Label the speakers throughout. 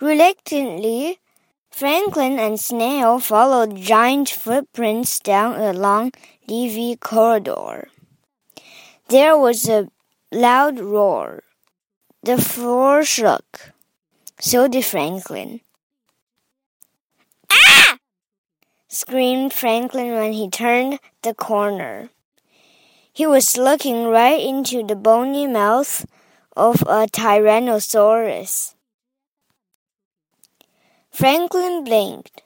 Speaker 1: Reluctantly, Franklin and Snail followed giant footprints down a long, leafy corridor. There was a loud roar. The floor shook. So did Franklin. Ah! screamed Franklin when he turned the corner. He was looking right into the bony mouth of a Tyrannosaurus. Franklin blinked.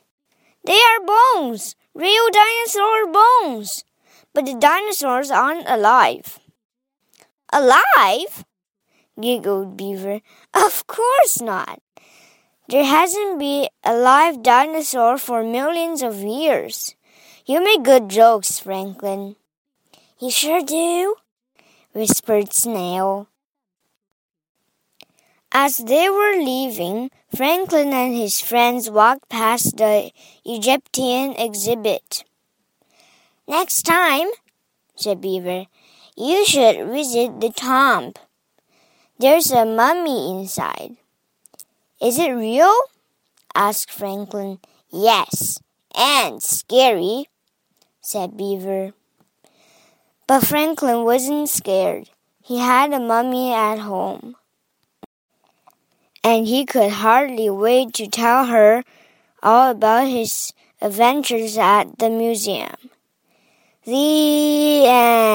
Speaker 1: They are bones, real dinosaur bones. But the dinosaurs aren't alive. Alive? giggled Beaver. Of course not. There hasn't been a live dinosaur for millions of years. You make good jokes, Franklin. You sure do, whispered Snail. As they were leaving, Franklin and his friends walked past the Egyptian exhibit. Next time, said Beaver, you should visit the tomb. There's a mummy inside. Is it real? asked Franklin. Yes, and scary, said Beaver. But Franklin wasn't scared. He had a mummy at home and he could hardly wait to tell her all about his adventures at the museum. The end.